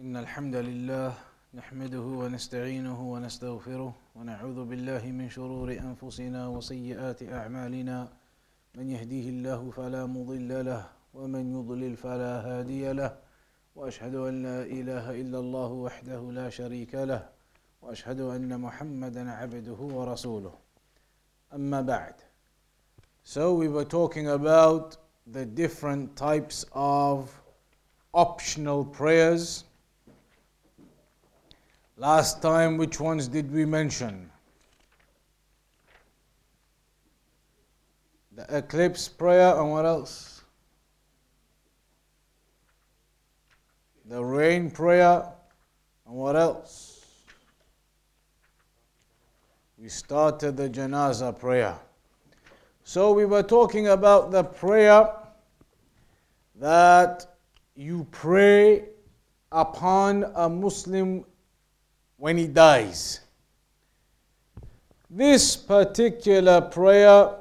إن الحمد لله نحمده ونستعينه ونستغفره ونعوذ بالله من شرور أنفسنا وسيئات أعمالنا. من يهديه الله فلا مضل له ومن يضلل فلا هادي له. وأشهد أن لا إله إلا الله وحده لا شريك له وأشهد أن محمدا عبده ورسوله. أما بعد. So we were talking about the different types of optional prayers. Last time, which ones did we mention? The eclipse prayer, and what else? The rain prayer, and what else? We started the janaza prayer. So we were talking about the prayer that you pray upon a Muslim when he dies. This particular prayer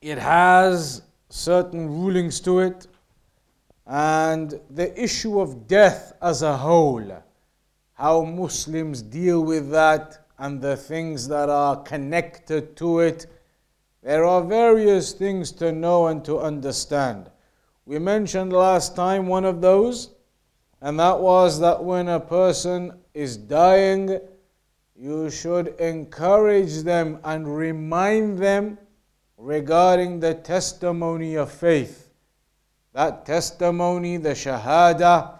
it has certain rulings to it and the issue of death as a whole how Muslims deal with that and the things that are connected to it there are various things to know and to understand we mentioned last time one of those, and that was that when a person is dying, you should encourage them and remind them regarding the testimony of faith. That testimony, the Shahada,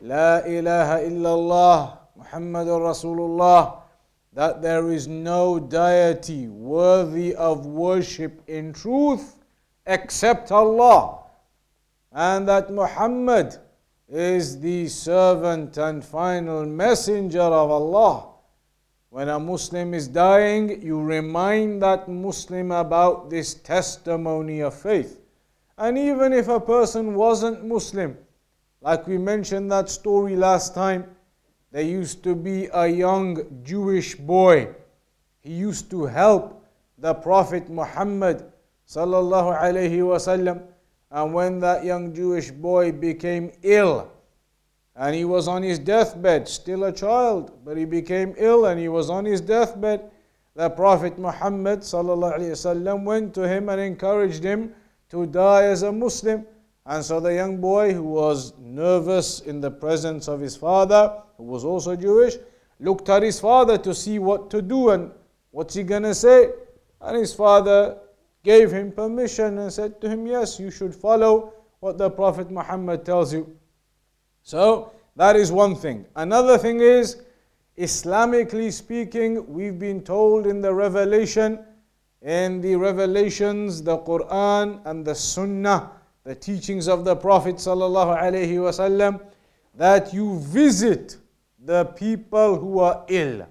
La ilaha illallah, Muhammadur Rasulullah, that there is no deity worthy of worship in truth except Allah and that Muhammad is the servant and final messenger of Allah. When a Muslim is dying, you remind that Muslim about this testimony of faith. And even if a person wasn't Muslim, like we mentioned that story last time, there used to be a young Jewish boy. He used to help the Prophet Muhammad sallallahu alaihi wasallam and when that young Jewish boy became ill, and he was on his deathbed, still a child, but he became ill and he was on his deathbed, the Prophet Muhammad وسلم, went to him and encouraged him to die as a Muslim. And so the young boy, who was nervous in the presence of his father, who was also Jewish, looked at his father to see what to do and what's he gonna say. And his father gave him permission and said to him, Yes, you should follow what the Prophet Muhammad tells you. So, that is one thing. Another thing is, Islamically speaking, we've been told in the revelation, in the revelations, the Quran and the Sunnah, the teachings of the Prophet wasallam, that you visit the people who are ill.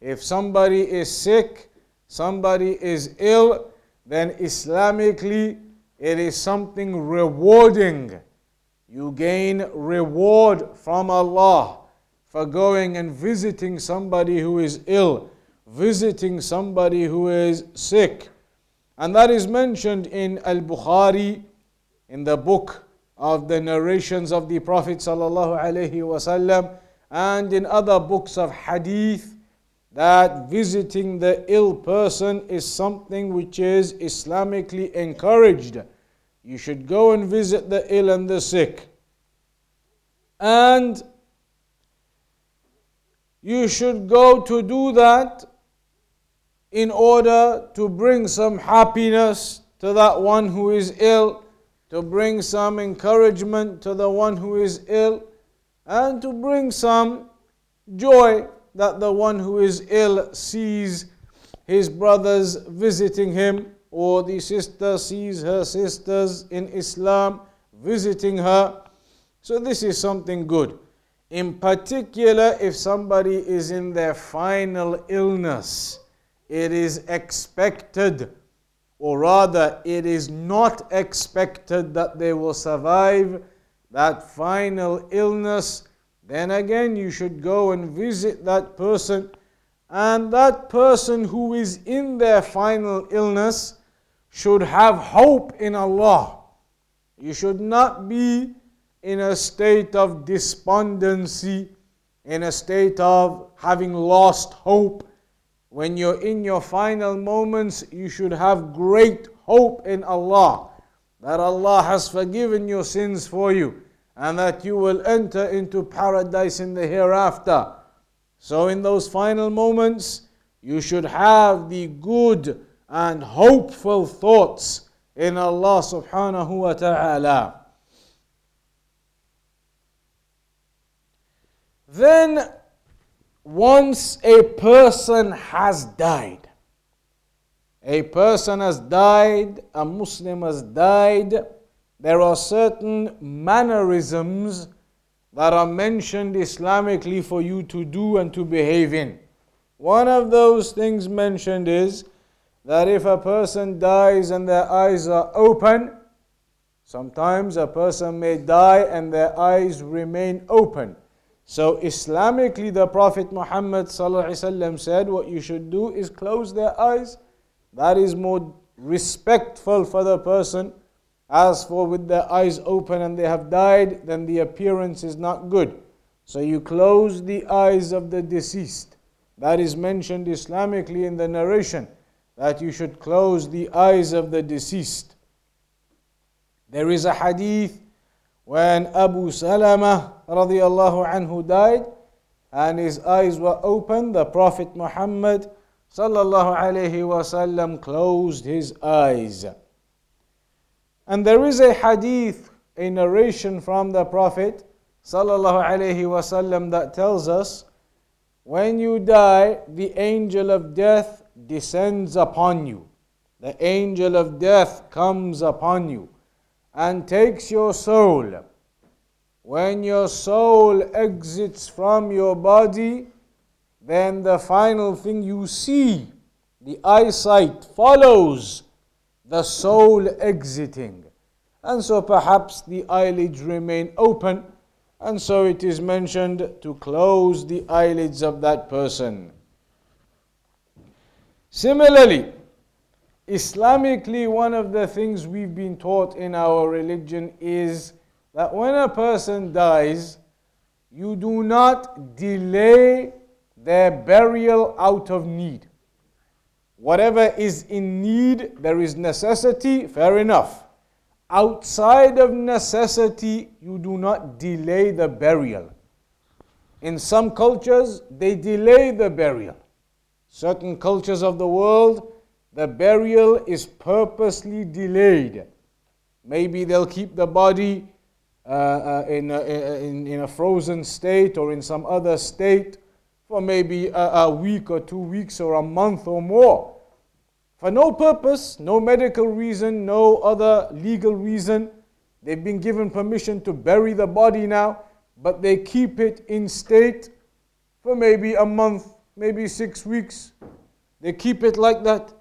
If somebody is sick, somebody is ill, then Islamically it is something rewarding. You gain reward from Allah for going and visiting somebody who is ill, visiting somebody who is sick. And that is mentioned in Al Bukhari, in the book of the narrations of the Prophet ﷺ, and in other books of hadith that visiting the ill person is something which is Islamically encouraged. You should go and visit the ill and the sick. And you should go to do that in order to bring some happiness to that one who is ill, to bring some encouragement to the one who is ill, and to bring some joy that the one who is ill sees his brothers visiting him, or the sister sees her sisters in Islam visiting her. So, this is something good. In particular, if somebody is in their final illness, it is expected, or rather, it is not expected that they will survive that final illness then again you should go and visit that person. And that person who is in their final illness should have hope in Allah. You should not be in a state of despondency, in a state of having lost hope. When you're in your final moments, you should have great hope in Allah that Allah has forgiven your sins for you and that you will enter into paradise in the hereafter. So, in those final moments, you should have the good and hopeful thoughts in Allah subhanahu wa ta'ala. Then, once a person has died, a person has died, a Muslim has died, there are certain mannerisms that are mentioned Islamically for you to do and to behave in. One of those things mentioned is that if a person dies and their eyes are open, sometimes a person may die and their eyes remain open. So, Islamically, the Prophet Muhammad said, What you should do is close their eyes. That is more respectful for the person. As for with their eyes open and they have died, then the appearance is not good. So, you close the eyes of the deceased. That is mentioned Islamically in the narration that you should close the eyes of the deceased. There is a hadith when Abu Salama radiallahu anhu died and his eyes were open, the Prophet Muhammad sallallahu alayhi wasallam closed his eyes. And there is a hadith, a narration from the Prophet sallallahu alayhi wasallam that tells us when you die, the angel of death descends upon you. The angel of death comes upon you and takes your soul. When your soul exits from your body, then the final thing you see, the eyesight follows the soul exiting. And so perhaps the eyelids remain open, and so it is mentioned to close the eyelids of that person. Similarly, Islamically, one of the things we've been taught in our religion is that when a person dies, you do not delay their burial out of need. Whatever is in need, there is necessity, fair enough. Outside of necessity, you do not delay the burial. In some cultures, they delay the burial. Certain cultures of the world, the burial is purposely delayed. Maybe they'll keep the body uh, uh, in, a, in, in, a, frozen state or in some other state for maybe a, a week or two weeks or a month or more. For no purpose, no medical reason, no other legal reason. They've been given permission to bury the body now, but they keep it in state for maybe a month maybe six weeks. They keep it like that.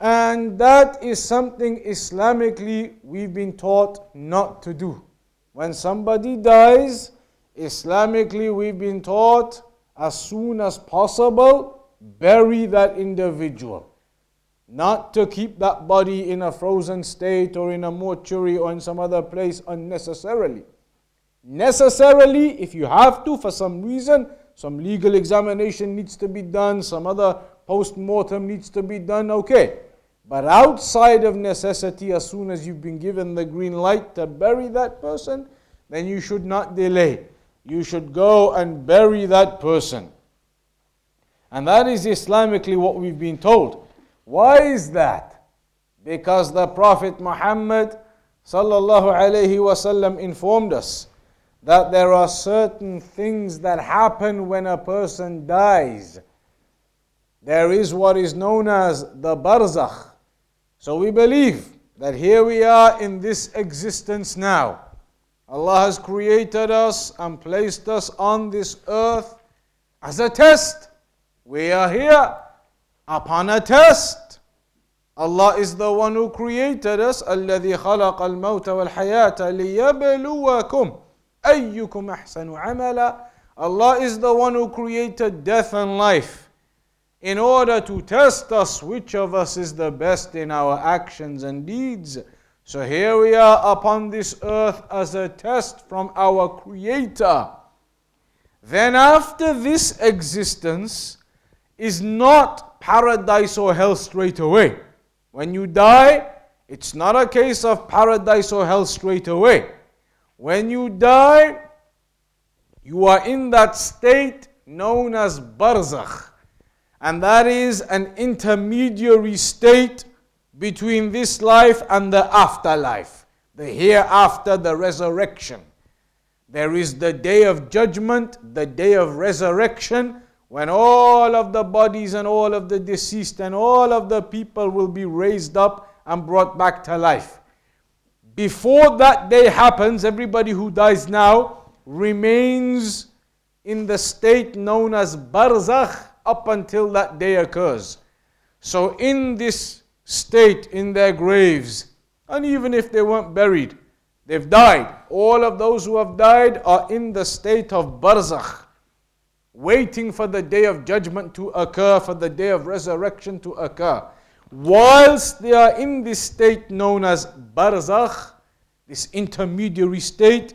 And that is something Islamically we've been taught not to do. When somebody dies, Islamically we've been taught as soon as possible, bury that individual. Not to keep that body in a frozen state or in a mortuary or in some other place unnecessarily. Necessarily, if you have to for some reason, some legal examination needs to be done, some other post mortem needs to be done, okay. But outside of necessity, as soon as you've been given the green light to bury that person, then you should not delay. You should go and bury that person. And that is Islamically what we've been told. Why is that? Because the Prophet Muhammad sallallahu alaihi wasallam informed us that there are certain things that happen when a person dies. There is what is known as the barzakh. So we believe that here we are in this existence now. Allah has created us and placed us on this earth as a test. We are here upon a test. Allah is the one who created us. الذي خلق الموت والحياة ليبلوكم أيكم أحسن عملا Allah is the one who created death and life in order to test us which of us is the best in our actions and deeds. So here we are upon this earth as a test from our Creator. Then, after this existence, is not paradise or hell straight away. When you die, it's not a case of paradise or hell straight away. When you die, you are in that state known as barzakh. And that is an intermediary state between this life and the afterlife, the hereafter, the resurrection. There is the day of judgment, the day of resurrection, when all of the bodies and all of the deceased and all of the people will be raised up and brought back to life. Before that day happens, everybody who dies now remains in the state known as barzakh up until that day occurs. So, in this state, in their graves, and even if they weren't buried, they've died. All of those who have died are in the state of barzakh, waiting for the day of judgment to occur, for the day of resurrection to occur. Whilst they are in this state known as barzakh, this intermediary state,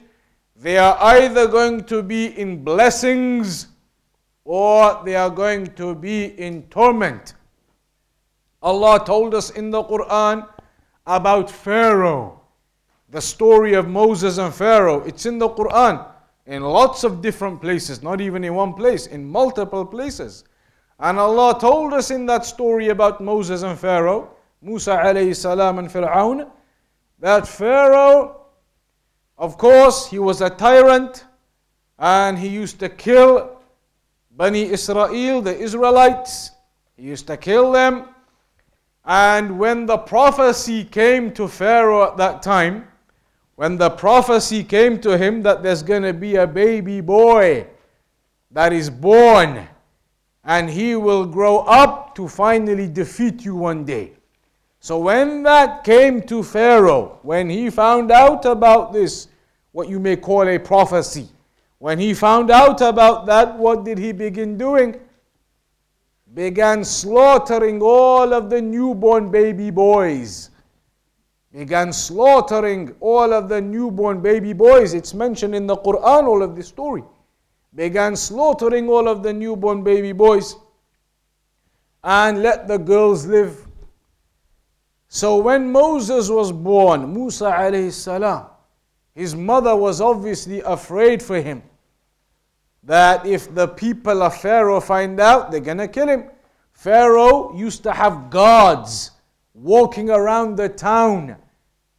they are either going to be in blessings or they are going to be in torment. Allah told us in the Quran about Pharaoh, the story of Moses and Pharaoh. It's in the Quran in lots of different places, not even in one place, in multiple places. And Allah told us in that story about Moses and Pharaoh, Musa alayhi salam and Fir'aun, that Pharaoh, of course, he was a tyrant and he used to kill Bani Israel, the Israelites. He used to kill them. And when the prophecy came to Pharaoh at that time, when the prophecy came to him that there's going to be a baby boy that is born and he will grow up to finally defeat you one day. So when that came to Pharaoh, when he found out about this, what you may call a prophecy, when he found out about that, what did he begin doing? Began slaughtering all of the newborn baby boys. Began slaughtering all of the newborn baby boys. It's mentioned in the Quran, all of this story. Began slaughtering all of the newborn baby boys and let the girls live. So when Moses was born, Musa alayhi salam, his mother was obviously afraid for him that if the people of Pharaoh find out, they're going to kill him. Pharaoh used to have guards walking around the town,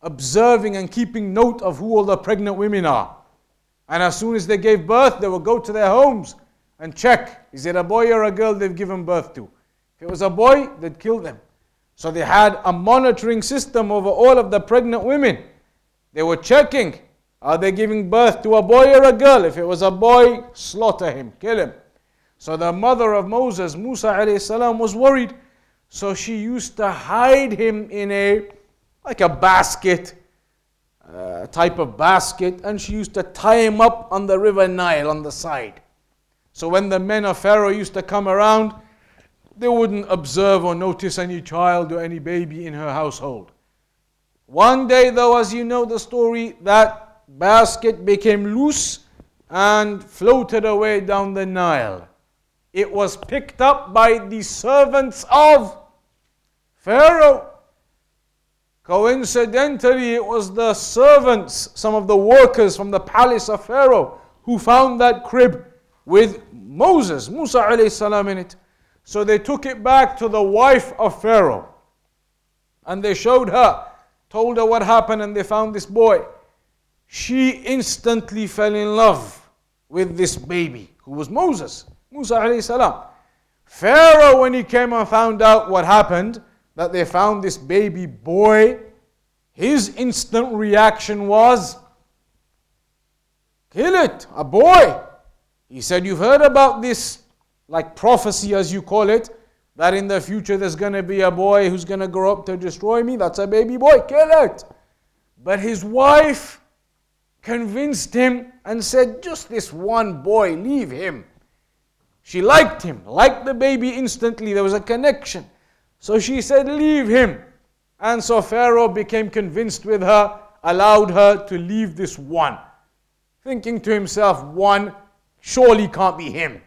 observing and keeping note of who all the pregnant women are. And as soon as they gave birth, they would go to their homes and check is it a boy or a girl they've given birth to? If it was a boy, they'd kill them. So they had a monitoring system over all of the pregnant women. They were checking are they giving birth to a boy or a girl? If it was a boy, slaughter him, kill him. So the mother of Moses, Musa alayhi salam, was worried. So she used to hide him in a like a basket, uh, type of basket, and she used to tie him up on the river Nile on the side. So when the men of Pharaoh used to come around, they wouldn't observe or notice any child or any baby in her household. One day, though, as you know the story, that basket became loose and floated away down the Nile. It was picked up by the servants of Pharaoh. Coincidentally, it was the servants, some of the workers from the palace of Pharaoh, who found that crib with Moses, Musa alayhi salam in it. So they took it back to the wife of Pharaoh. And they showed her, told her what happened, and they found this boy she instantly fell in love with this baby who was Moses, Musa alayhi salam. Pharaoh, when he came and found out what happened, that they found this baby boy, his instant reaction was, kill it, a boy. He said, You've heard about this, like prophecy as you call it, that in the future there's going to be a boy who's going to grow up to destroy me. That's a baby boy, kill it. But his wife, convinced him and said, Just this one boy, leave him. She liked him, liked the baby instantly. There was a connection. So she said, Leave him. And so Pharaoh became convinced with her, allowed her to leave this one, thinking to himself, one surely can't be him.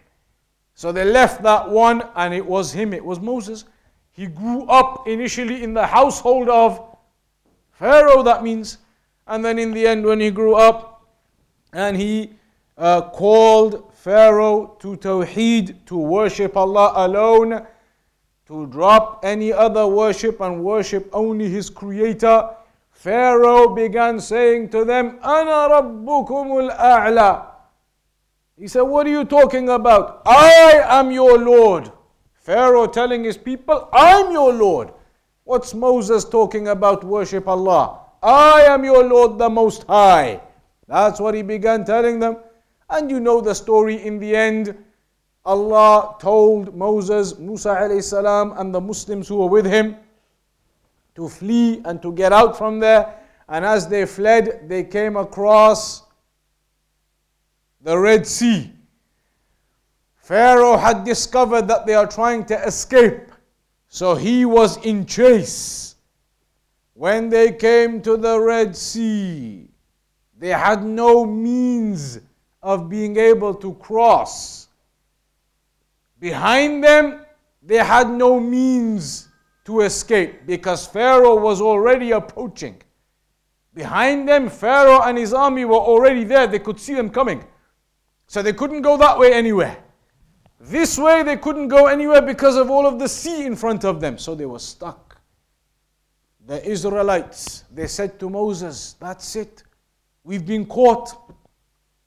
So they left that one, and it was him, it was Moses. He grew up initially in the household of Pharaoh, that means. And then in the end, when he grew up and he uh, called Pharaoh to Tawheed, to worship Allah alone, to drop any other worship and worship only His Creator, Pharaoh began saying to them, Ana Rabbukumul A'la. He said, What are you talking about? I am your Lord. Pharaoh telling his people, I'm your Lord. What's Moses talking about? Worship Allah. I am your Lord the Most High. That's what he began telling them. And you know the story in the end. Allah told Moses, Musa alayhi salam, and the Muslims who were with him to flee and to get out from there. And as they fled, they came across the Red Sea. Pharaoh had discovered that they are trying to escape, so he was in chase. When they came to the Red Sea, they had no means of being able to cross. Behind them, they had no means to escape because Pharaoh was already approaching. Behind them, Pharaoh and his army were already there. They could see them coming. So they couldn't go that way anywhere. This way they couldn't go anywhere because of all of the sea in front of them. So they were stuck. The Israelites, they said to Moses, That's it. We've been caught.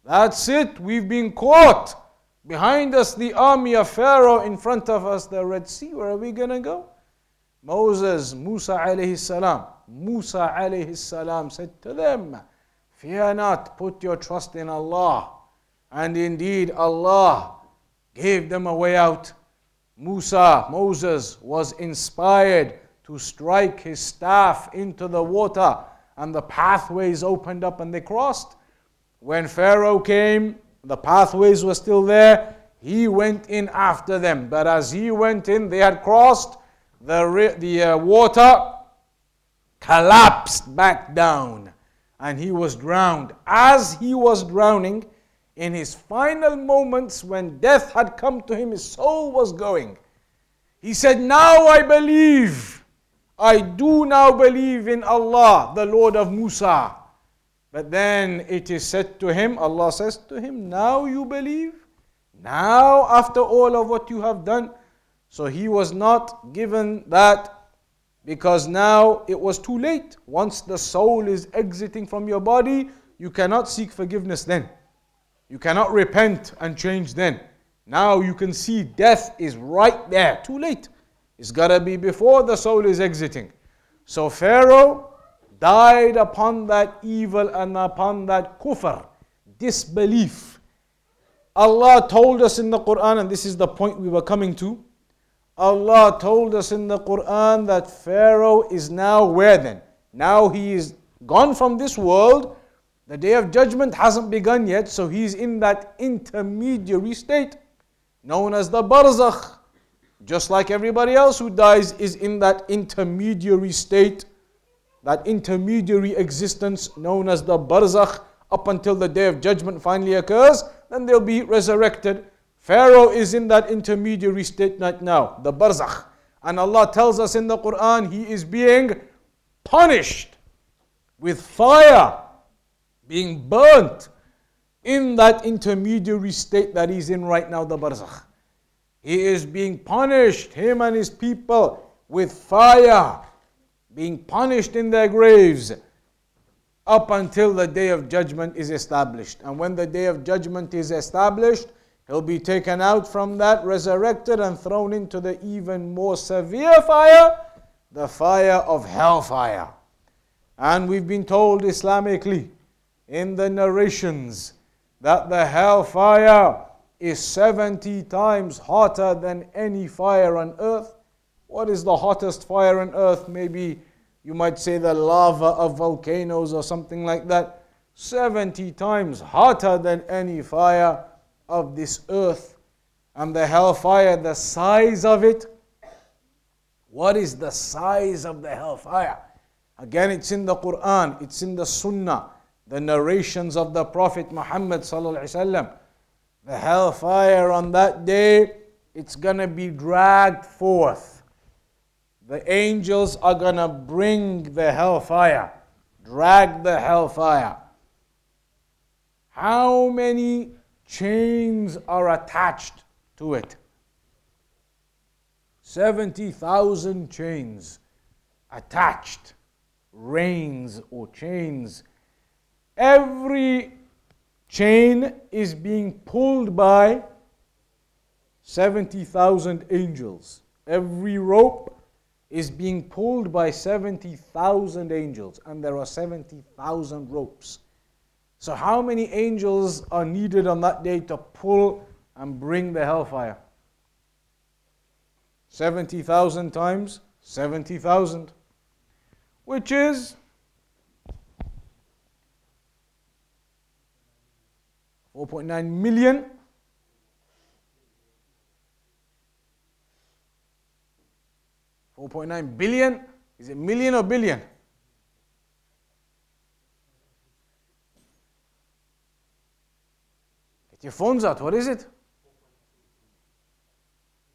That's it. We've been caught. Behind us, the army of Pharaoh. In front of us, the Red Sea. Where are we going to go? Moses, Musa alayhi salam, Musa alayhi salam said to them, Fear not, put your trust in Allah. And indeed, Allah gave them a way out. Musa, Moses, was inspired to strike his staff into the water, and the pathways opened up and they crossed. When Pharaoh came, the pathways were still there. He went in after them. But as he went in, they had crossed, the, the uh, water collapsed back down and he was drowned. As he was drowning, in his final moments when death had come to him, his soul was going. He said, Now I believe. I do now believe in Allah, the Lord of Musa. But then it is said to him, Allah says to him, Now you believe? Now, after all of what you have done? So he was not given that because now it was too late. Once the soul is exiting from your body, you cannot seek forgiveness then. You cannot repent and change then. Now you can see death is right there. Too late. It's got to be before the soul is exiting. So Pharaoh died upon that evil and upon that kufr, disbelief. Allah told us in the Quran, and this is the point we were coming to. Allah told us in the Quran that Pharaoh is now where then? Now he is gone from this world. The day of judgment hasn't begun yet, so he's in that intermediary state known as the barzakh. Just like everybody else who dies is in that intermediary state that intermediary existence known as the barzakh up until the day of judgment finally occurs, then they'll be resurrected. Pharaoh is in that intermediary state right now, the barzakh. And Allah tells us in the Quran, he is being punished with fire, being burnt in that intermediary state that he's in right now, the barzakh. He is being punished, him and his people, with fire being punished in their graves up until the day of judgment is established. And when the day of judgment is established, he'll be taken out from that, resurrected, and thrown into the even more severe fire, the fire of hellfire. And we've been told Islamically in the narrations that the hellfire is 70 times hotter than any fire on earth what is the hottest fire on earth? Maybe you might say the lava of volcanoes or something like that. 70 times hotter than any fire of this earth. And the hellfire, the size of it, What is the size of the hellfire? Again, it's in the Quran, it's in the Sunnah, the narrations of the Prophet Muhammad. The hellfire on that day, it's gonna be dragged forth. The angels are gonna bring the hellfire, drag the hellfire. How many chains are attached to it? 70,000 chains attached, reins or chains. Every chain is being pulled by 70,000 angels. Every rope is being pulled by 70,000 angels, and there are 70,000 ropes. So, how many angels are needed on that day to pull and bring the hellfire? 70,000 times 70,000, which is Four point nine million. Four point nine billion. Is it million or billion? Get your phones out. What is it?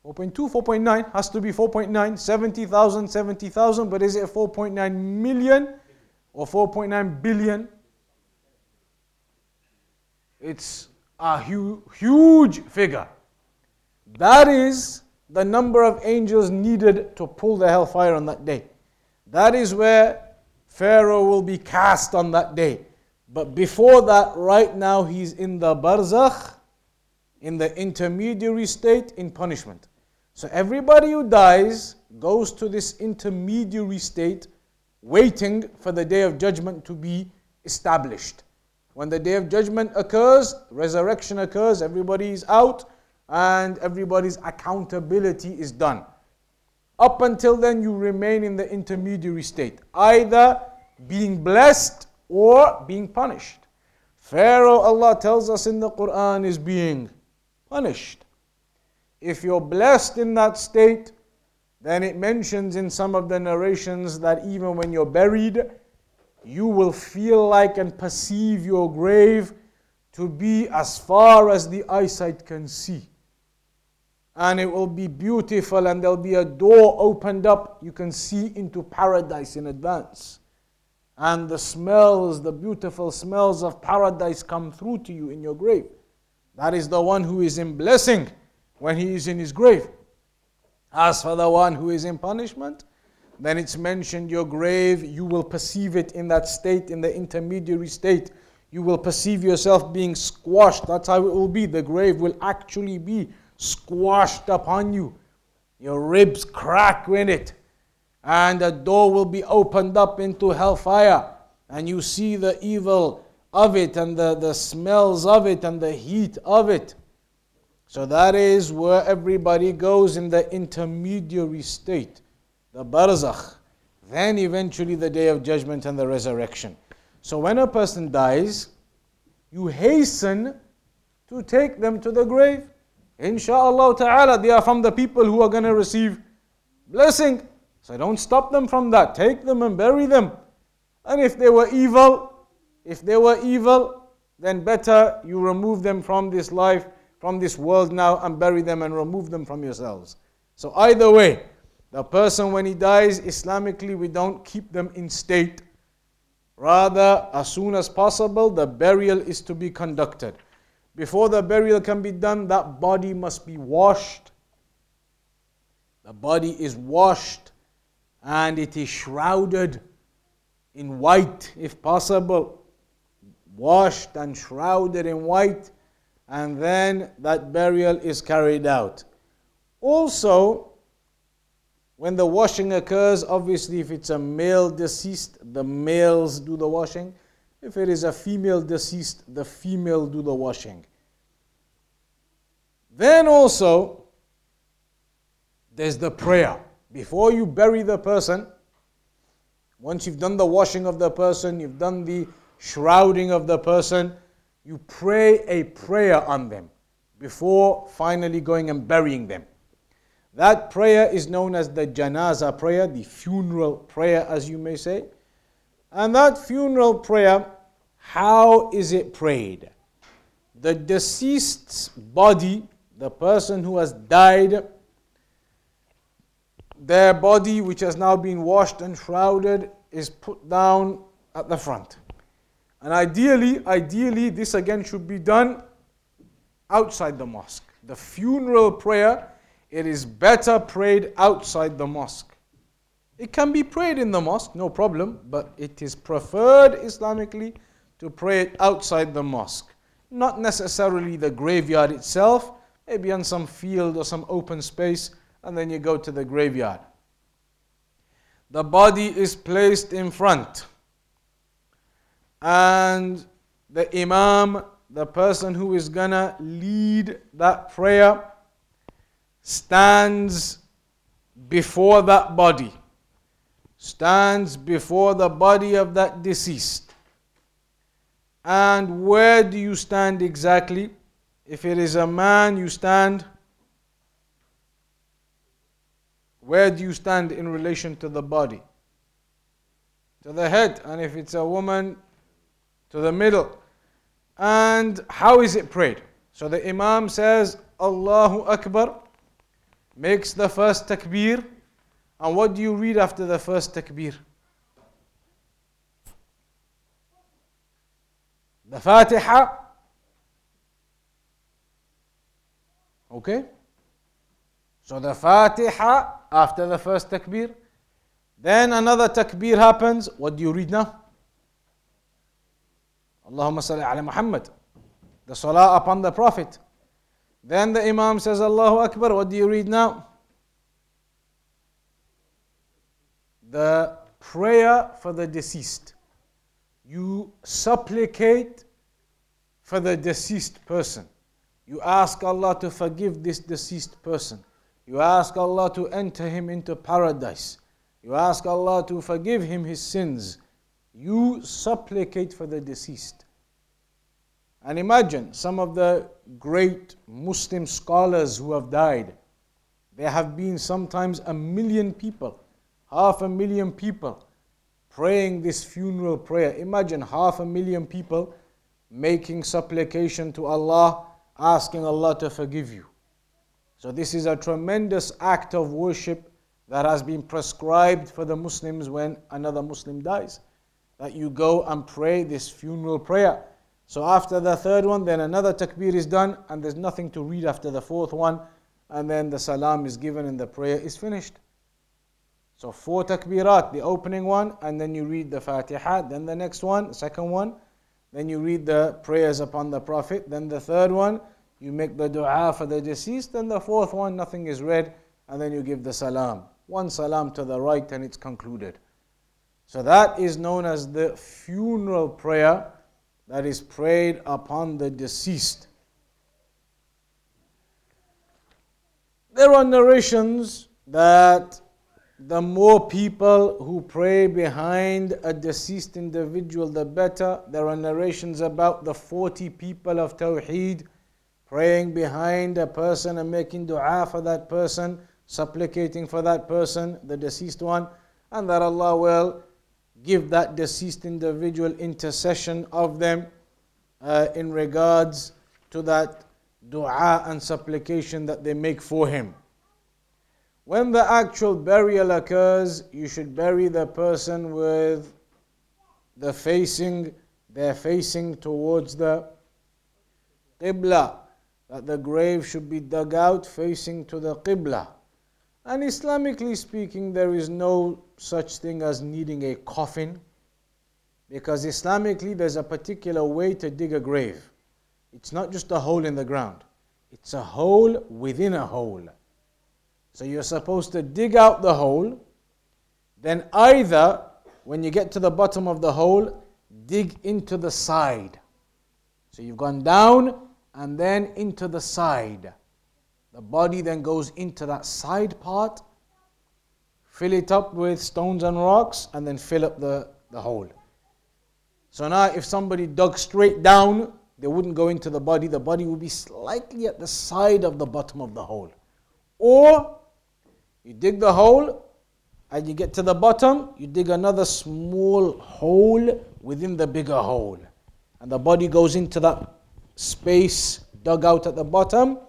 4.2, 4.9 has to be 4.9, 70,000, 70,000, but is it 4.9 million or 4.9 billion? It's a hu- huge figure. That is the number of angels needed to pull the hellfire on that day. That is where Pharaoh will be cast on that day. But before that, right now, he's in the barzakh, in the intermediary state, in punishment. So everybody who dies goes to this intermediary state, waiting for the day of judgment to be established. When the day of judgment occurs, resurrection occurs, everybody is out, and everybody's accountability is done. Up until then, you remain in the intermediary state, either being blessed or being punished. Pharaoh, Allah tells us in the Quran, is being punished. If you're blessed in that state, then it mentions in some of the narrations that even when you're buried, you will feel like and perceive your grave to be as far as the eyesight can see. And it will be beautiful, and there'll be a door opened up. You can see into paradise in advance. And the smells, the beautiful smells of paradise come through to you in your grave. That is the one who is in blessing when he is in his grave. As for the one who is in punishment, then it's mentioned your grave, you will perceive it in that state, in the intermediary state. You will perceive yourself being squashed. That's how it will be. The grave will actually be squashed upon you. Your ribs crack in it. And a door will be opened up into hellfire. And you see the evil of it and the, the smells of it and the heat of it. So that is where everybody goes in the intermediary state, the barzakh. Then eventually the day of judgment and the resurrection. So when a person dies, you hasten to take them to the grave. Insha'Allah ta'ala, they are from the people who are going to receive blessing. So don't stop them from that. Take them and bury them. And if they were evil, if they were evil, then better you remove them from this life from this world now and bury them and remove them from yourselves. So, either way, the person when he dies, Islamically, we don't keep them in state. Rather, as soon as possible, the burial is to be conducted. Before the burial can be done, that body must be washed. The body is washed and it is shrouded in white, if possible. Washed and shrouded in white and then that burial is carried out. Also, when the washing occurs, obviously, if it's a male deceased, the males do the washing. If it is a female deceased, the female do the washing. Then also, there's the prayer. Before you bury the person, once you've done the washing of the person, you've done the shrouding of the person, you pray a prayer on them before finally going and burying them. That prayer is known as the janaza prayer, the funeral prayer, as you may say. And that funeral prayer, how is it prayed? The deceased's body, the person who has died, their body, which has now been washed and shrouded, is put down at the front. And ideally, ideally, this again should be done outside the mosque. The funeral prayer, it is better prayed outside the mosque. It can be prayed in the mosque, no problem, but it is preferred Islamically to pray it outside the mosque. Not necessarily the graveyard itself, maybe on some field or some open space, and then you go to the graveyard. The body is placed in front, and the Imam, the person who is gonna lead that prayer, stands before that body stands before the body of that deceased. And where do you stand exactly? If it is a man, you stand. Where do you stand in relation to the body? To the head. And if it's a woman, to the middle. And how is it prayed? So the Imam says, Allahu Akbar, makes the first takbir and what do you read after the first takbir? The Fatiha. Okay? So the Fatiha after the first takbir. Then another takbir happens. What do you read now? Allahumma salli ala Muhammad. The salah upon the Prophet. Then the Imam says Allahu Akbar. What do you read now? the prayer for the deceased. You supplicate for the deceased person. You ask Allah to forgive this deceased person. You ask Allah to enter him into paradise. You ask Allah to forgive him his sins. You supplicate for the deceased. And imagine some of the great Muslim scholars who have died. There have been sometimes a million people half a million people praying this funeral prayer. Imagine half a million people making supplication to Allah, asking Allah to forgive you. So, this is a tremendous act of worship that has been prescribed for the Muslims when another Muslim dies. That you go and pray this funeral prayer. So, after the third one, then another takbir is done, and there's nothing to read after the fourth one, and then the salam is given and the prayer is finished. So four takbirat, the opening one, and then you read the Fatiha, then the next one, second one, then you read the prayers upon the Prophet, then the third one, you make the dua for the deceased, then the fourth one, nothing is read, and then you give the salam. One salam to the right, and it's concluded. So that is known as the funeral prayer that is prayed upon the deceased. There are narrations that the more people who pray behind a deceased individual, the better. There are narrations about the 40 people of Tawheed praying behind a person and making dua for that person, supplicating for that person, the deceased one, and that Allah will give that deceased individual intercession of them uh, in regards to that dua and supplication that they make for him. When the actual burial occurs, you should bury the person with the facing, they're facing towards the Qibla. That the grave should be dug out facing to the Qibla. And Islamically speaking, there is no such thing as needing a coffin. Because Islamically, there's a particular way to dig a grave. It's not just a hole in the ground, it's a hole within a hole. So you're supposed to dig out the hole, then either when you get to the bottom of the hole, dig into the side. So you've gone down and then into the side. The body then goes into that side part, fill it up with stones and rocks, and then fill up the, the hole. So now, if somebody dug straight down, they wouldn't go into the body. The body would be slightly at the side of the bottom of the hole. Or You dig the hole, and you get to the bottom, you dig another small hole within the bigger hole. And the body goes into that space dug out at the bottom.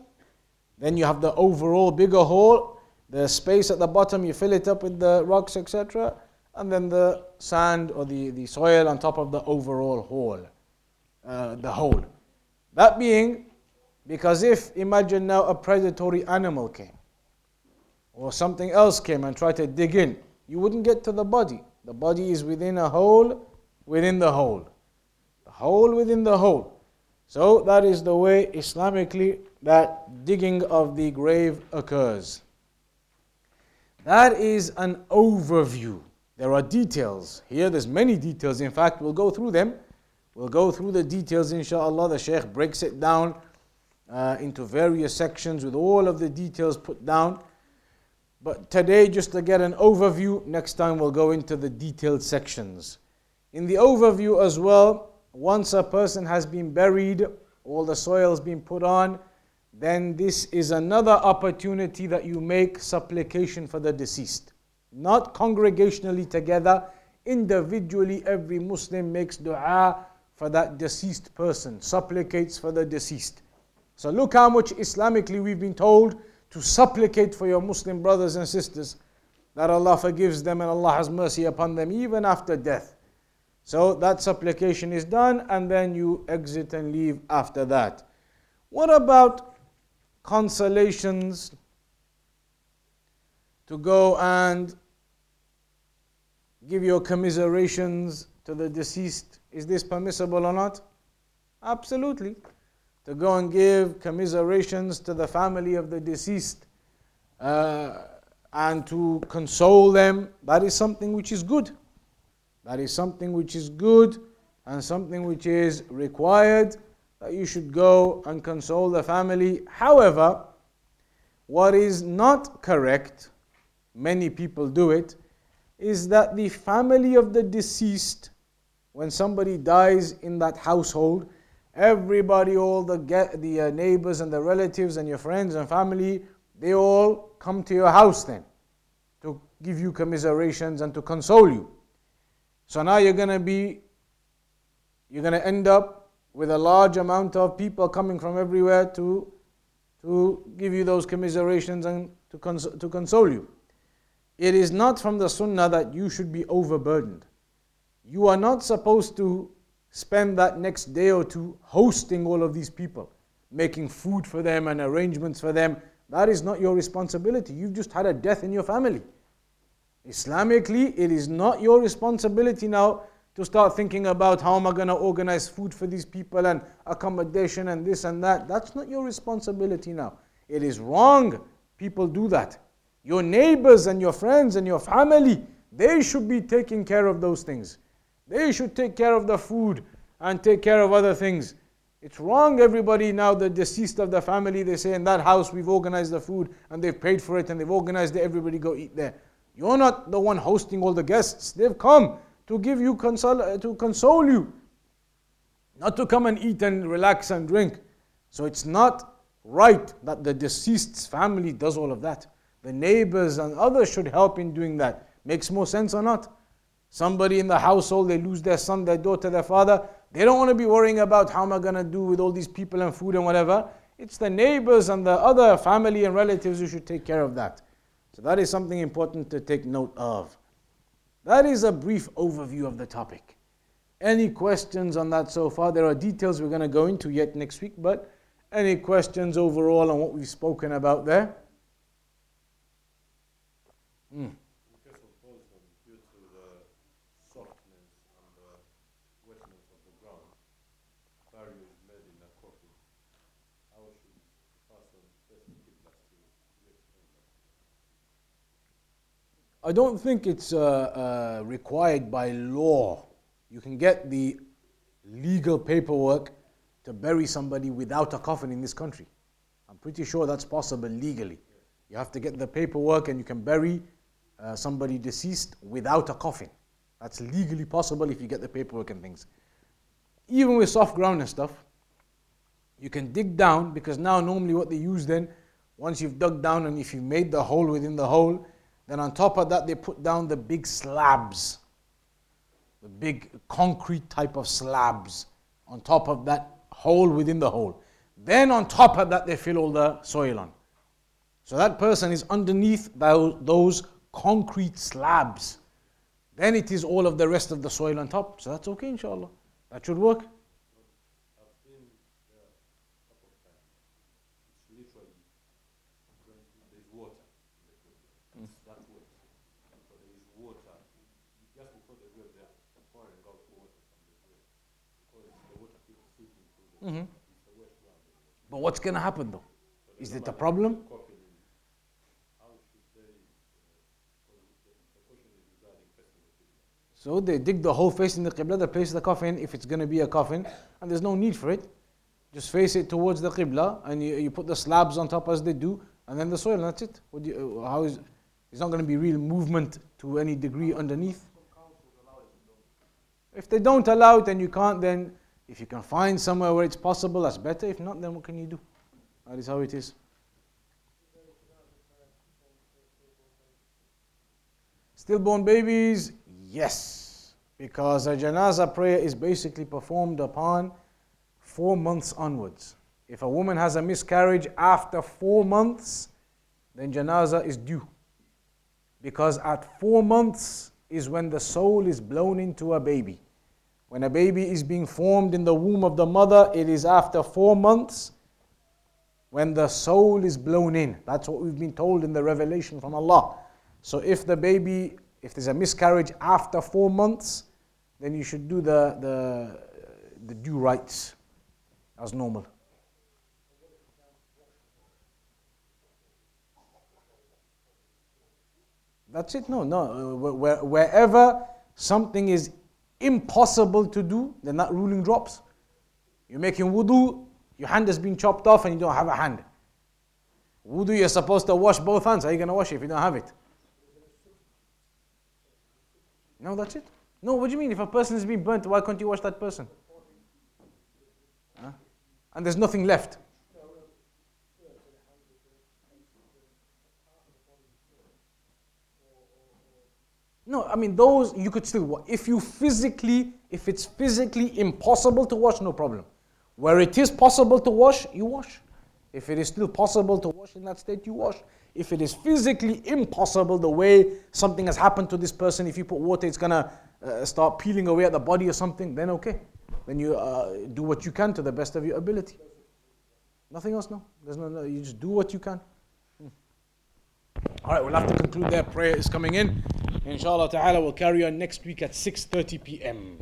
Then you have the overall bigger hole, the space at the bottom, you fill it up with the rocks, etc. And then the sand or the, the soil on top of the overall hole, uh, the hole. That being, because if, imagine now, a predatory animal came or something else came and tried to dig in, you wouldn't get to the body. The body is within a hole within the hole. The hole within the hole. So that is the way Islamically that digging of the grave occurs. That is an overview. There are details. Here there's many details. In fact, we'll go through them. We'll go through the details inshallah. The Shaykh breaks it down uh, into various sections with all of the details put down. But today, just to get an overview, next time we'll go into the detailed sections. In the overview as well, once a person has been buried, all the soil has been put on, then this is another opportunity that you make supplication for the deceased. Not congregationally together, individually, every Muslim makes dua for that deceased person, supplicates for the deceased. So look how much Islamically we've been told to supplicate for your Muslim brothers and sisters that Allah forgives them and Allah has mercy upon them even after death. So that supplication is done and then you exit and leave after that. What about consolations to go and give your commiserations to the deceased? Is this permissible or not? Absolutely to go and give commiserations to the family of the deceased uh, and to console them, that is something which is good. That is something which is good and something which is required that you should go and console the family. However, what is not correct, many people do it, is that the family of the deceased, when somebody dies in that household, Everybody, all the, the uh, neighbors and the relatives and your friends and family, they all come to your house then to give you commiserations and to console you. So now you're going to be, you're going to end up with a large amount of people coming from everywhere to, to give you those commiserations and to, cons- to console you. It is not from the sunnah that you should be overburdened. You are not supposed to spend that next day or two hosting all of these people, making food for them and arrangements for them. That is not your responsibility. You've just had a death in your family. Islamically, it is not your responsibility now to start thinking about how am I going to organize food for these people and accommodation and this and that. That's not your responsibility now. It is wrong. People do that. Your neighbors and your friends and your family, they should be taking care of those things. They should take care of the food and take care of other things. It's wrong, everybody now, the deceased of the family, they say in that house we've organized the food and they've paid for it and they've organized it, everybody go eat there. You're not the one hosting all the guests. They've come to give you console, uh, to console you, not to come and eat and relax and drink. So it's not right that the deceased's family does all of that. The neighbors and others should help in doing that. Makes more sense or not? Somebody in the household, they lose their son, their daughter, their father. They don't want to be worrying about how am I going to do with all these people and food and whatever. It's the neighbors and the other family and relatives who should take care of that. So that is something important to take note of. That is a brief overview of the topic. Any questions on that so far? There are details we're going to go into yet next week, but any questions overall on what we've spoken about there? Hmm. I don't think it's uh, uh, required by law. You can get the legal paperwork to bury somebody without a coffin in this country. I'm pretty sure that's possible legally. You have to get the paperwork and you can bury uh, somebody deceased without a coffin. That's legally possible if you get the paperwork and things. Even with soft ground and stuff, you can dig down because now normally what they use then once you've dug down and if you've made the hole within the hole, then on top of that they put down the big slabs, the big concrete type of slabs on top of that hole within the hole. Then on top of that they fill all the soil on. So that person is underneath those concrete slabs. Then it is all of the rest of the soil on top. So that's okay, inshallah. That should work. Mm-hmm. But what's going to happen though? Is it a problem? So they dig the hole facing the Qibla, they place the coffin if it's going to be a coffin, and there's no need for it. Just face it towards the Qibla, and you, you put the slabs on top as they do, and then the soil, and that's it. You, how is, it's not going to be real movement to any degree underneath. If they don't allow it and you can't, then if you can find somewhere where it's possible, that's better. If not, then what can you do? That is how it is. Stillborn babies, yes, because a janazah prayer is basically performed upon four months onwards. If a woman has a miscarriage after four months, then janaza is due. Because at four months is when the soul is blown into a baby. When a baby is being formed in the womb of the mother, it is after four months when the soul is blown in. That's what we've been told in the revelation from Allah. So if the baby, if there's a miscarriage after four months, then you should do the, the, the due rites as normal. That's it. No, no. Uh, wherever something is impossible to do, then that ruling drops. You're making wudu, your hand has been chopped off and you don't have a hand. Wudu, you're supposed to wash both hands. How are you going to wash it if you don't have it? No, that's it. No, what do you mean? If a person has been burnt, why can't you wash that person? Huh? And there's nothing left. No, I mean those you could still wash. If you physically, if it's physically impossible to wash, no problem. Where it is possible to wash, you wash. If it is still possible to wash in that state, you wash. If it is physically impossible, the way something has happened to this person, if you put water, it's gonna uh, start peeling away at the body or something, then okay. Then you uh, do what you can to the best of your ability. Nothing else, no. There's no, no you just do what you can. Hmm. All right, we'll have to conclude there. Prayer is coming in. Inshallah ta'ala, we'll carry on next week at 6.30 p.m.